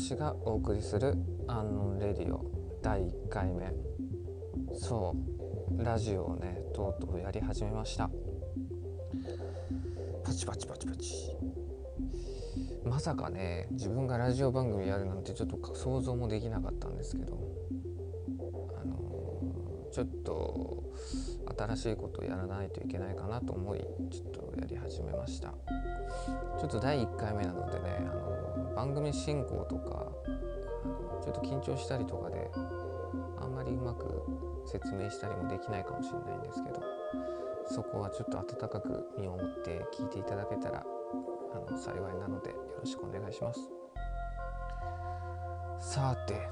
私がお送りするアンノンレディオ第1回目。そうラジオをねとうとうやり始めました。パチパチパチパチ。まさかね自分がラジオ番組やるなんてちょっと想像もできなかったんですけど、ちょっと新しいことをやらないといけないかなと思いちょっとやり始めました。ちょっと第1回目なのでねあの番組進行とかちょっと緊張したりとかであんまりうまく説明したりもできないかもしれないんですけどそこはちょっと温かく見守って聞いていただけたらあの幸いなのでよろしくお願いします。さて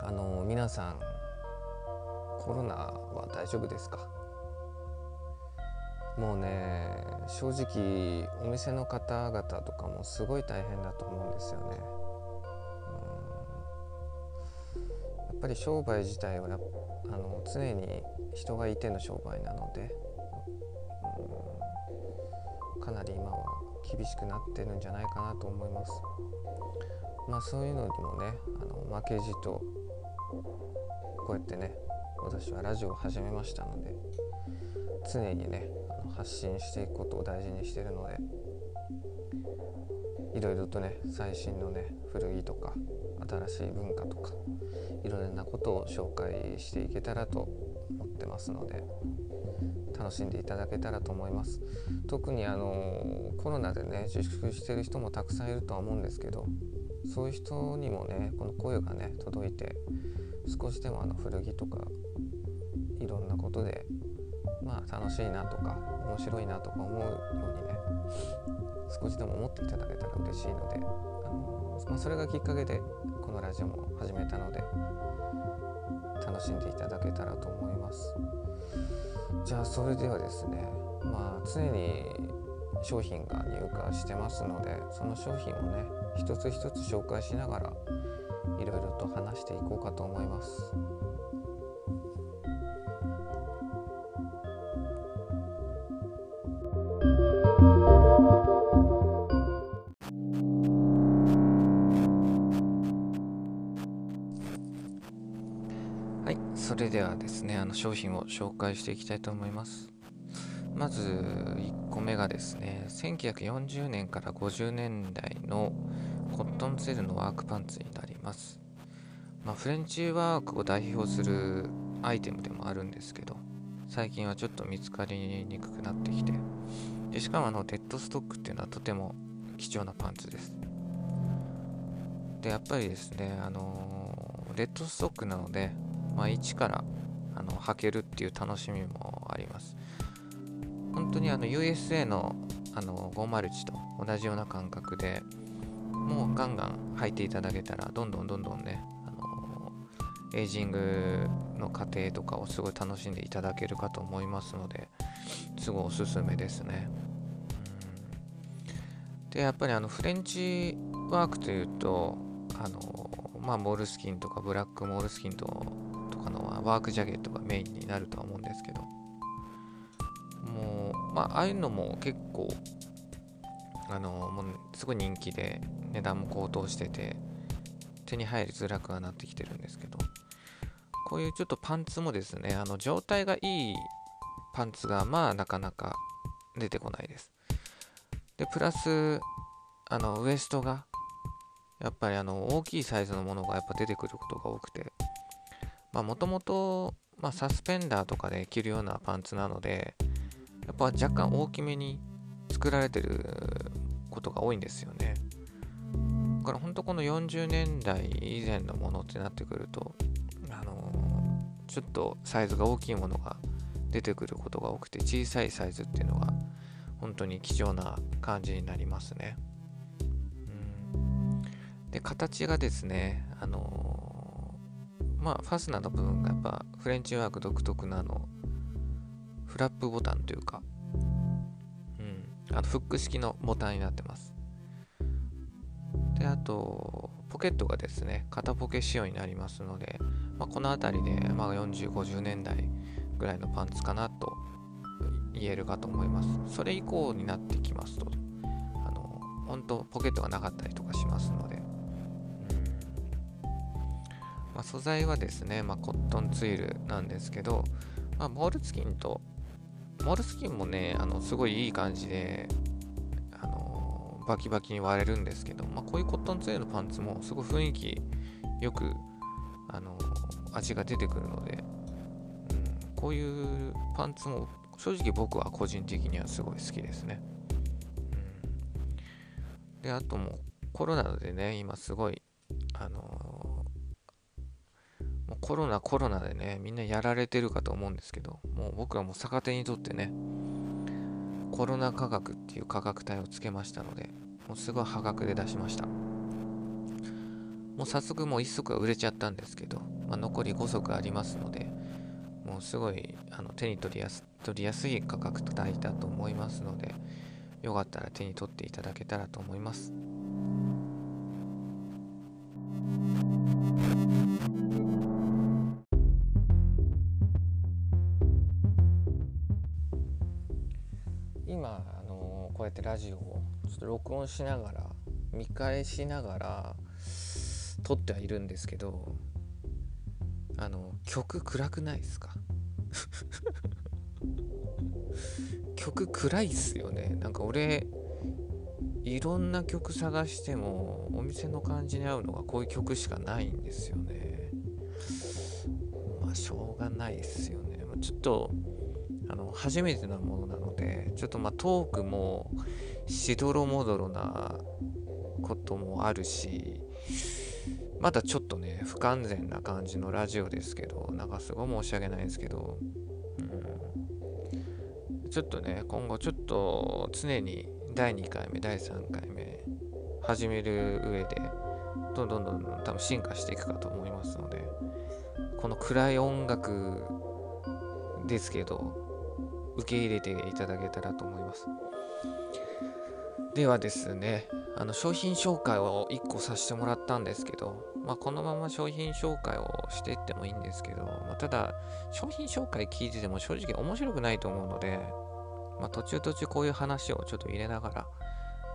あの皆さんコロナは大丈夫ですか？もうね正直お店の方々とかもすごい大変だと思うんですよね。やっぱり商売自体はあの常に人がいての商売なのでかなり今は厳しくなってるんじゃないかなと思います。まあそういうのにもねあの負けじとこうやってね私はラジオを始めましたので常にね発信していくことを大事にしてるのでいろいろとね最新のね古着とか新しい文化とかいろいろなことを紹介していけたらと思ってますので楽しんでいただけたらと思います。特にあのコロナでね自粛してる人もたくさんいるとは思うんですけどそういう人にもねこの声がね届いて少しでもあの古着とかいろんなことでまあ楽しいなとか面白いなとか思うようにね少しでも思っていただけたら嬉しいので、あのまあ、それがきっかけでこのラジオも始めたので楽しんでいただけたらと思います。じゃあそれではですねまあ常に商品が入荷してますのでその商品をね一つ一つ紹介しながらいろいろと話していこうかと思います。それではですねあの商品を紹介していきたいと思いますまず1個目がですね1940年から50年代のコットンセルのワークパンツになります、まあ、フレンチワークを代表するアイテムでもあるんですけど最近はちょっと見つかりにくくなってきてでしかもあのデッドストックっていうのはとても貴重なパンツですでやっぱりですねあのデッドストックなのでまあ、一からあの履けるっていう楽しみもあります。本当にあの USA のあの501と同じような感覚でもうガンガン履いていただけたらどんどんどんどんねあのエイジングの過程とかをすごい楽しんでいただけるかと思いますのですごいおすすめですね。でやっぱりあのフレンチワークというとあのまあモールスキンとかブラックモールスキンとかのはワークジャケットがメインになるとは思うんですけどもうまあああいうのも結構あのもうすごい人気で値段も高騰してて手に入りづらくはなってきてるんですけど。こういうちょっとパンツもですねあの状態がいいパンツがまあなかなか出てこないです。でプラスあのウエストがやっぱりあの大きいサイズのものがやっぱ出てくることが多くて。まあもともと、サスペンダーとかで着るようなパンツなので、やっぱ若干大きめに作られてることが多いんですよね。だから本当この40年代以前のものってなってくると、あのー、ちょっとサイズが大きいものが出てくることが多くて、小さいサイズっていうのが本当に貴重な感じになりますね。うん、で、形がですね、あのーまあ、ファスナーの部分がやっぱフレンチワーク独特なのフラップボタンというか、うん、あのフック式のボタンになってます。で、あと、ポケットがですね、肩ポケ仕様になりますので、まあ、この辺りで、まあ、40、50年代ぐらいのパンツかなと言えるかと思います。それ以降になってきますと、あの、本当ポケットがなかったりとかしますので、まあ、素材はですね、まあ、コットンツイルなんですけど、まあ、モールスキンとモルスキンもねあのすごいいい感じであのバキバキに割れるんですけど、まあ、こういうコットンツイルのパンツもすごい雰囲気よくあの味が出てくるので、うん、こういうパンツも正直僕は個人的にはすごい好きですね。うん、であともうコロナでね今すごいあのうコロナコロナでねみんなやられてるかと思うんですけどもう僕はもう逆手にとってねコロナ価格っていう価格帯をつけましたのでもうすごい破格で出しましたもう早速もう1足は売れちゃったんですけど、まあ、残り5足ありますのでもうすごいあの手に取りやす取りやすい価格帯だと思いますのでよかったら手に取っていただけたらと思います。ラジオをちょっと録音しながら見返しながら撮ってはいるんですけどあの曲暗くないですか？曲暗いっすよね。なんか俺いろんな曲探してもお店の感じに合うのがこういう曲しかないんですよね。まあしょうがないっすよね。ちょっとあの初めてなものなのでちょっとまあトークもしどろもどろなこともあるしまだちょっとね不完全な感じのラジオですけどなんかすごい申し訳ないですけど、うん、ちょっとね今後ちょっと常に第2回目第3回目始める上でどんどんどんどん多分進化していくかと思いますのでこの暗い音楽ですけど受け入れていただけたらと思いますではですねあの商品紹介を1個させてもらったんですけど、まあ、このまま商品紹介をしていってもいいんですけど、まあ、ただ商品紹介聞いてても正直面白くないと思うので、まあ、途中途中こういう話をちょっと入れながら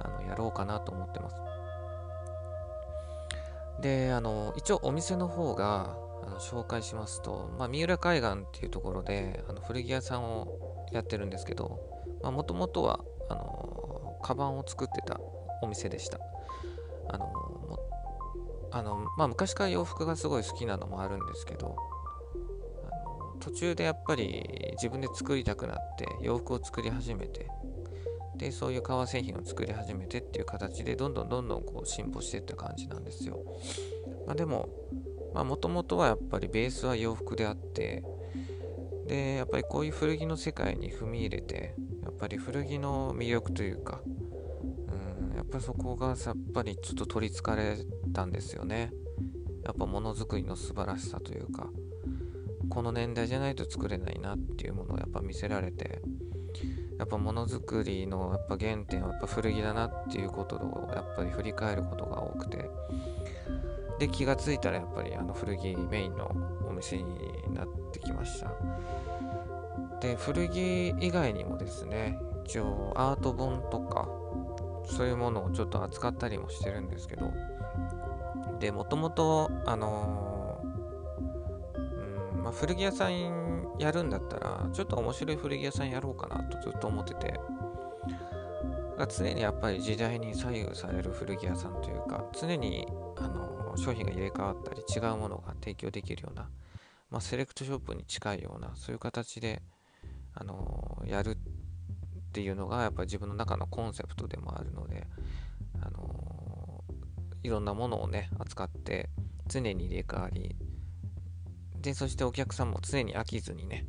あのやろうかなと思ってます。で、あの、一応お店の方があの紹介しますと、まあ、三浦海岸っていうところであの古着屋さんをやってるんですけど、もともとはあのカバンを作ってたお店でした。あのあのまあ、昔から洋服がすごい好きなのもあるんですけど途中でやっぱり自分で作りたくなって洋服を作り始めてでそういう革製品を作り始めてっていう形でどんどんどんどんこう進歩していった感じなんですよ、まあ、でももともとはやっぱりベースは洋服であってでやっぱりこういう古着の世界に踏み入れてやっぱり古着の魅力というかうんやっぱりそこがさっぱりちょっと取りつかれたんですよね。やっぱものづくりの素晴らしさというかこの年代じゃないと作れないなっていうものをやっぱ見せられてやっぱものづくりのやっぱ原点はやっぱ古着だなっていうことをやっぱり振り返ることが多くてで気がついたらやっぱりあの古着メインの店になってきました。で古着以外にもですね一応アート本とかそういうものをちょっと扱ったりもしてるんですけどでもともとあのーまあ、古着屋さんやるんだったら、ちょっと面白い古着屋さんやろうかなとずっと思ってて、常にやっぱり時代に左右される古着屋さんというか、常にあのの商品が入れ替わったり違うものが提供できるような、まあ、セレクトショップに近いような、そういう形で、あのやるっていうのがやっぱり自分の中のコンセプトでもあるので、あのいろんなものをね扱って常に入れ替わりで、そしてお客さんも常に飽きずにね、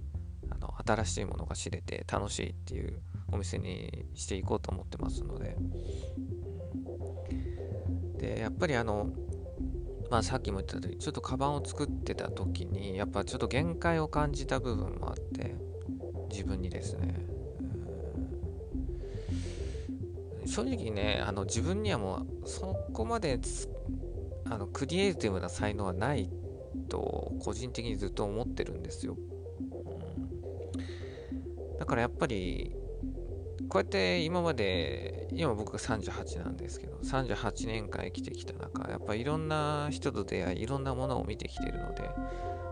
あの新しいものが知れて楽しいっていうお店にしていこうと思ってますので。で、やっぱりあの、まあさっきも言った通り、ちょっとカバンを作ってた時に、やっぱちょっと限界を感じた部分もあって、自分にですね。正直ね、あの自分にはもうそこまであのクリエイティブな才能はないと個人的にずっと思ってるんですよ。うん、だからやっぱりこうやって今まで今僕が38なんですけど38年間生きてきた中やっぱいろんな人と出会いいろんなものを見てきてるので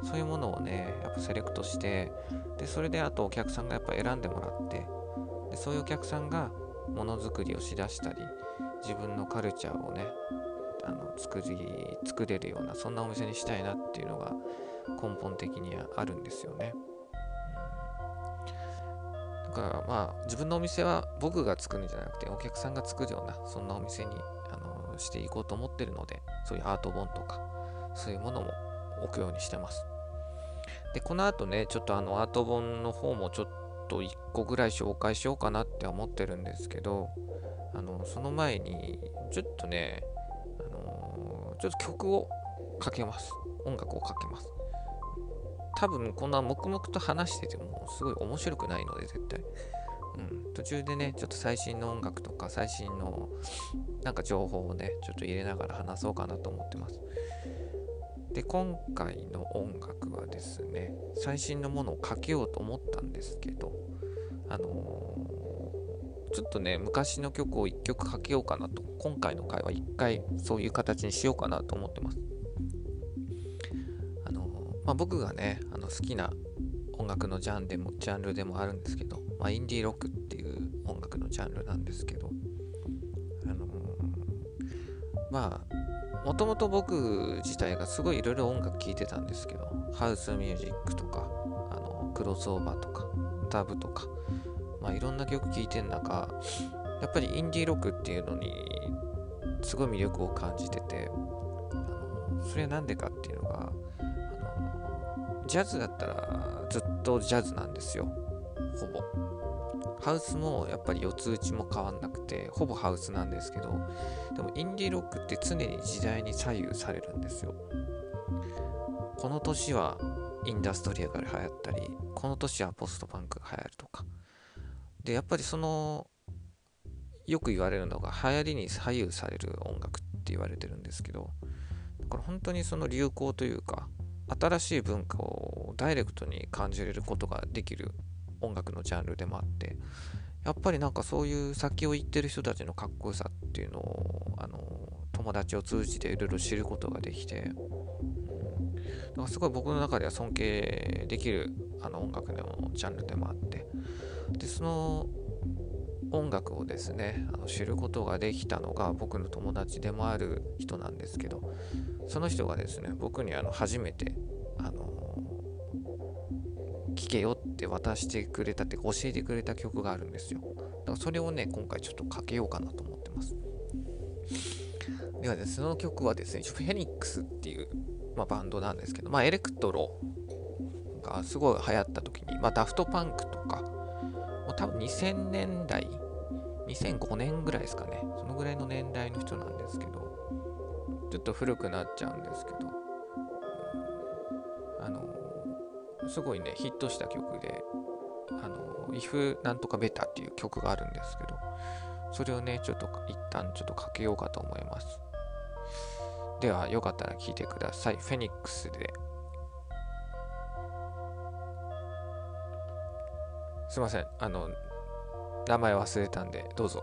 そういうものをねやっぱセレクトしてでそれであとお客さんがやっぱ選んでもらってでそういうお客さんがものづくりをしだしたり自分のカルチャーをねあの作り作れるようなそんなお店にしたいなっていうのが根本的にはあるんですよね。かまあ自分のお店は僕が作るんじゃなくてお客さんが作るようなそんなお店にあのしていこうと思ってるのでそういうアート本とかそういうものも置くようにしてます。で、この後ね、ちょっとあのアート本の方もちょっと1個ぐらい紹介しようかなって思ってるんですけど、あの、その前に、ちょっとね、あのちょっと曲をかけます。音楽をかけます。多分こんな黙々と話しててもすごい面白くないので絶対。うん、途中でね、ちょっと最新の音楽とか最新のなんか情報をね、ちょっと入れながら話そうかなと思ってます。で今回の音楽はですね最新のものをかけようと思ったんですけどあのー、ちょっとね昔の曲を1曲かけようかなと今回の回は1回そういう形にしようかなと思ってます、まあ、僕がねあの好きな音楽のジャンでもジャンルでもあるんですけど、まあ、インディーロックっていう音楽のジャンルなんですけどあのー、まあもともと僕自体がすごいいろいろ音楽聴いてたんですけど、ハウスミュージックとか、あのクロスオーバーとか、タブとか、まあいろんな曲聴いてる中、やっぱりインディーロックっていうのにすごい魅力を感じてて、あのそれは何でかっていうのが、ジャズだったらずっとジャズなんですよ、ほぼ。ハウスもやっぱり四つ打ちも変わんなくてほぼハウスなんですけどでもインディーロックって常に時代に左右されるんですよ。この年はインダストリアが流行ったりこの年はポストパンクが流行るとか。でやっぱりそのよく言われるのが流行りに左右される音楽って言われてるんですけどこれ本当にその流行というか新しい文化をダイレクトに感じれることができる音楽のジャンルでもあってやっぱりなんかそういう先を行ってる人たちのかっこよさっていうのをあの友達を通じていろいろ知ることができて、だからすごい僕の中では尊敬できるあの音楽のジャンルでもあってでその音楽をですねあの知ることができたのが僕の友達でもある人なんですけどその人がですね僕にあの初めてあの聴けよって渡してくれたって教えてくれた曲があるんですよ。だからそれをね、今回ちょっとかけようかなと思ってます。ではですね、その曲はですね、フェニックスっていう、まあ、バンドなんですけど、まあ、エレクトロがすごい流行った時に、まあ、ダフトパンクとか、もう多分2000年代、2005年ぐらいですかね、そのぐらいの年代の人なんですけど、ちょっと古くなっちゃうんですけど、あのすごいね、ヒットした曲で、あの、If なんとかベタっていう曲があるんですけど、それをね、ちょっと一旦ちょっとかけようかと思います。では、よかったら聴いてください。フェニックスで。すいません。あの、名前忘れたんで、どうぞ。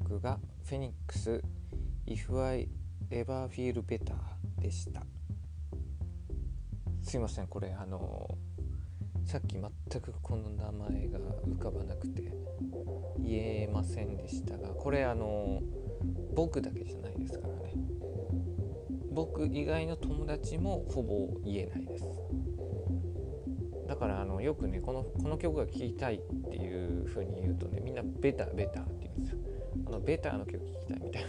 曲がフェニックス If I Ever Feel Better でした。すいませんこれあのさっき全くこの名前が浮かばなくて言えませんでしたがこれあの僕だけじゃないですからね。僕以外の友達もほぼ言えないです。だからあのよくねこのこの曲が聴きたいっていう風に言うとねみんなベタベタっあのベターの曲聴きたいみたいな、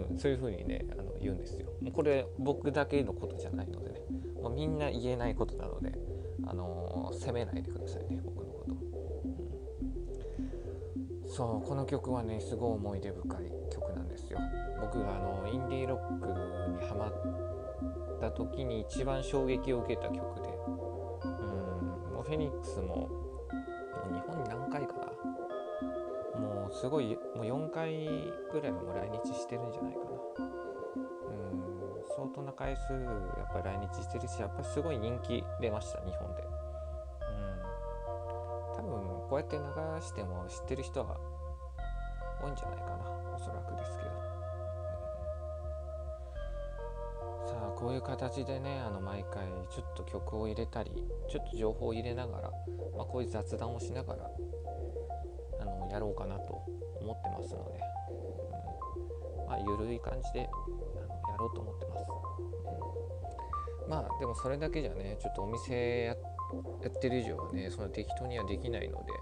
うん、そういう風にねあの言うんですよ。もうこれ僕だけのことじゃないのでね。もうみんな言えないことなのであのー責めないでくださいね僕のこと、うん。そうこの曲はねすごい思い出深い曲なんですよ。僕があのインディーロックにハマった時に一番衝撃を受けた曲で。うんもうフェニックスもすごいもう4回ぐらいはもう来日してるんじゃないかな。うん相当な回数やっぱ来日してるしやっぱりすごい人気出ました日本で。うん。多分こうやって流しても知ってる人は多いんじゃないかなおそらくですけど。さあこういう形でねあの毎回ちょっと曲を入れたりちょっと情報を入れながら、まあ、こういう雑談をしながらやろうかなと思ってますので、うん。まあ、ゆるい感じであのやろうと思ってます、うん。まあでもそれだけじゃねちょっとお店ややってる以上はねその適当にはできないので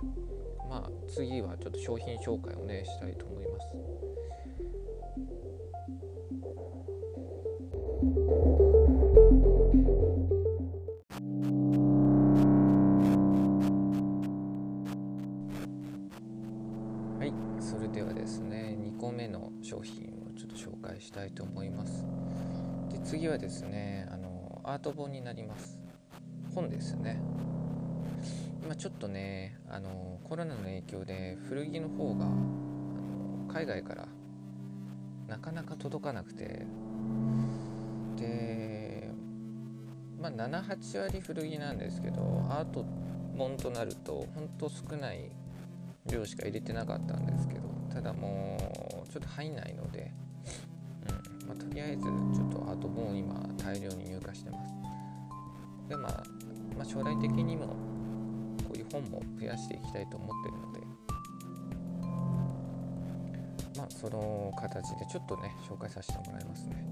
まあ次はちょっと商品紹介をねしたいと思います。はいそれではですね2個目の商品をちょっと紹介したいと思います。で次はですねあのアート本になります。本ですね。今ちょっとねあのコロナの影響で古着の方があの海外からなかなか届かなくて。でまあ78割古着なんですけどアート本となるとほんと少ない量しか入れてなかったんですけどただもうちょっと入んないので、うんまあ、とりあえずちょっとアート本を今大量に入荷してます。でまあ、まあ、将来的にもこういう本も増やしていきたいと思ってるのでまあその形でちょっとね紹介させてもらいますね。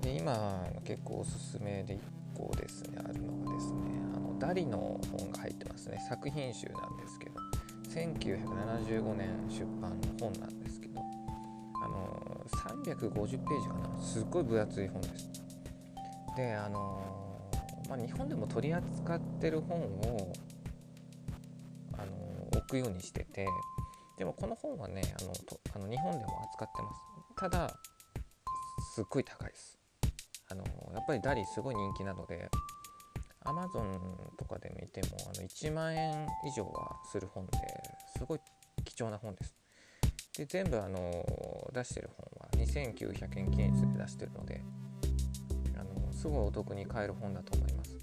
で今結構おすすめで1個ですねあるのがですねあのダリの本が入ってますね。作品集なんですけど。1975年出版の本なんですけどあの350ページかな。すっごい分厚い本です。であのまあ日本でも取り扱ってる本をあの置くようにしててでもこの本はねあのとあの日本でも扱ってます。ただすっごい高いです。あのやっぱりダリすごい人気なので Amazon とかで見てもあの1万円以上はする本ですごい貴重な本です。で全部あの出してる本は2900円均一で出してるのであのすごいお得に買える本だと思います、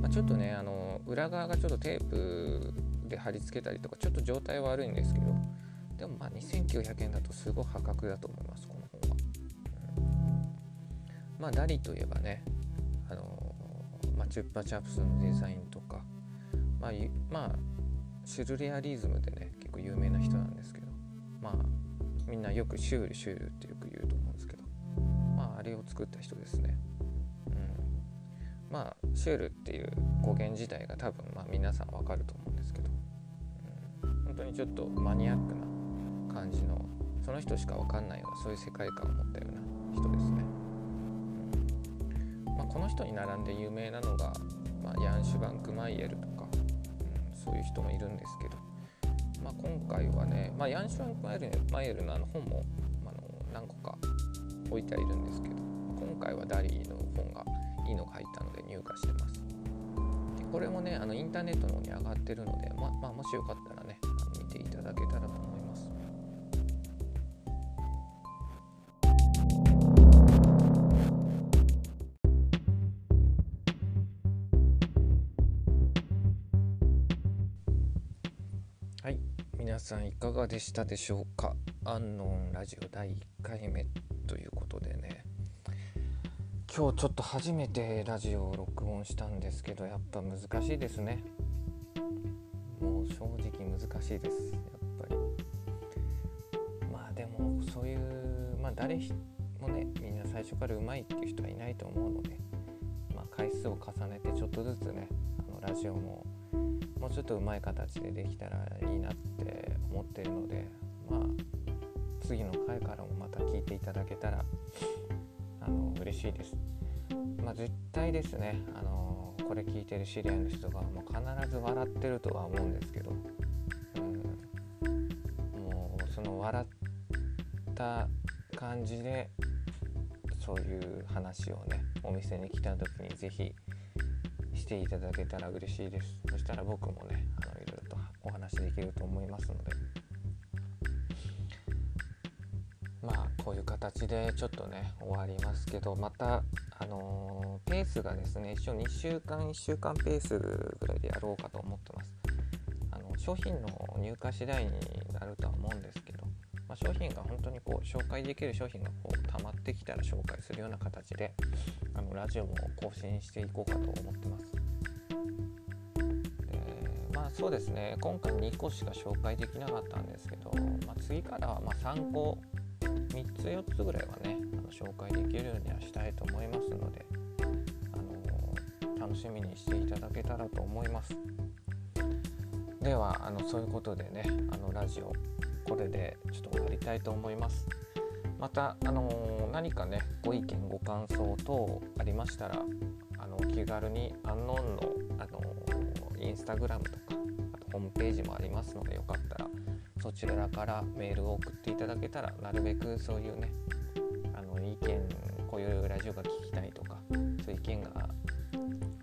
まあ、ちょっとねあの裏側がちょっとテープで貼り付けたりとかちょっと状態悪いんですけどでもまあ2900円だとすごい破格だと思いますこの本は、うん、まあダリといえばね、チュッパチャプスのデザインとか。まあ、まあ、シュルレアリズムでね結構有名な人なんですけど。まあみんなよくシュールシュールってよく言うと思うんですけど。まああれを作った人ですね。うん。まあシュールっていう語源自体が多分まあ皆さんわかると思うんですけど、うん、本当にちょっとマニアックな感じのその人しかわかんないようなそういう世界観を持ったような人ですね、この人に並んで有名なのが、まあ、ヤンシュバンク・マイエルとか、うん、そういう人もいるんですけどまあ、今回はね、まあ、ヤンシュアンク・マイルマイエルのあの本も、あの何個か置いてはいるんですけど今回はダリーの本がいいのが入ったので入荷してます。でこれもねあのインターネットの方に上がってるので、ままあ、もしよかったらかがでしたでしょうか？アンノンラジオ第1回目ということでね。今日ちょっと初めてラジオを録音したんですけどやっぱ難しいですね。もう正直難しいです。やっぱり。まあでもそういうまあ誰もねみんな最初からうまいっていう人はいないと思うのでまあ回数を重ねてちょっとずつねあのラジオももうちょっとうまい形でできたらいいなって思ってるのでまあ次の回からもまた聞いていただけたらあの嬉しいです。まあ、絶対ですね、あのこれ聞いてる知り合いの人がもう必ず笑ってるとは思うんですけど、うん、もうその笑った感じでそういう話をねお店に来た時に是非していただけたら嬉しいですたら僕もねあのいろいろとお話できると思いますので。まあこういう形でちょっとね終わりますけどまたあのー、ペースがですね一応2週間1週間ペースぐらいでやろうかと思ってます。あの商品の入荷次第になるとは思うんですけど、まあ、商品が本当にこう紹介できる商品がこう溜まってきたら紹介するような形であのラジオも更新していこうかと思ってます。そうですね。今回2個しか紹介できなかったんですけど、まあ、次からはま3個3つ4つぐらいはねあの紹介できるようにはしたいと思いますので、あの楽しみにしていただけたらと思います。ではあのそういうことでねあのラジオこれでちょっと終わりたいと思います。また、あのー、何かねご意見ご感想等ありましたらあの気軽にアンノーンの、あのー、インスタグラムとかあとホームページもありますのでよかったらそちらからメールを送っていただけたらなるべくそういうねあの意見こういうラジオが聞きたいとかそういう意見が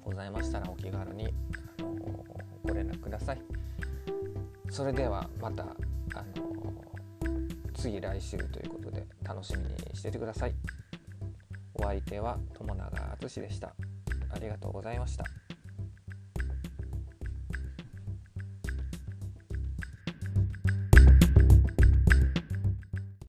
ございましたらお気軽に、あのご連絡ください。それではまた、あの次来週ということで楽しみにしててください。お相手は友永敦でした。ありがとうございました。